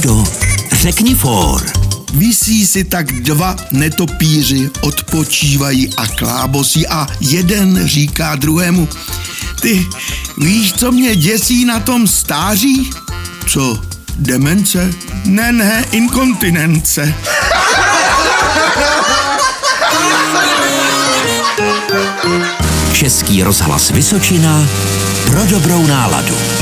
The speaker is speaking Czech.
Láďo, řekni for. Vysí si tak dva netopíři, odpočívají a klábosí a jeden říká druhému, ty víš, co mě děsí na tom stáří? Co, demence? Ne, ne, inkontinence. Český rozhlas Vysočina pro dobrou náladu.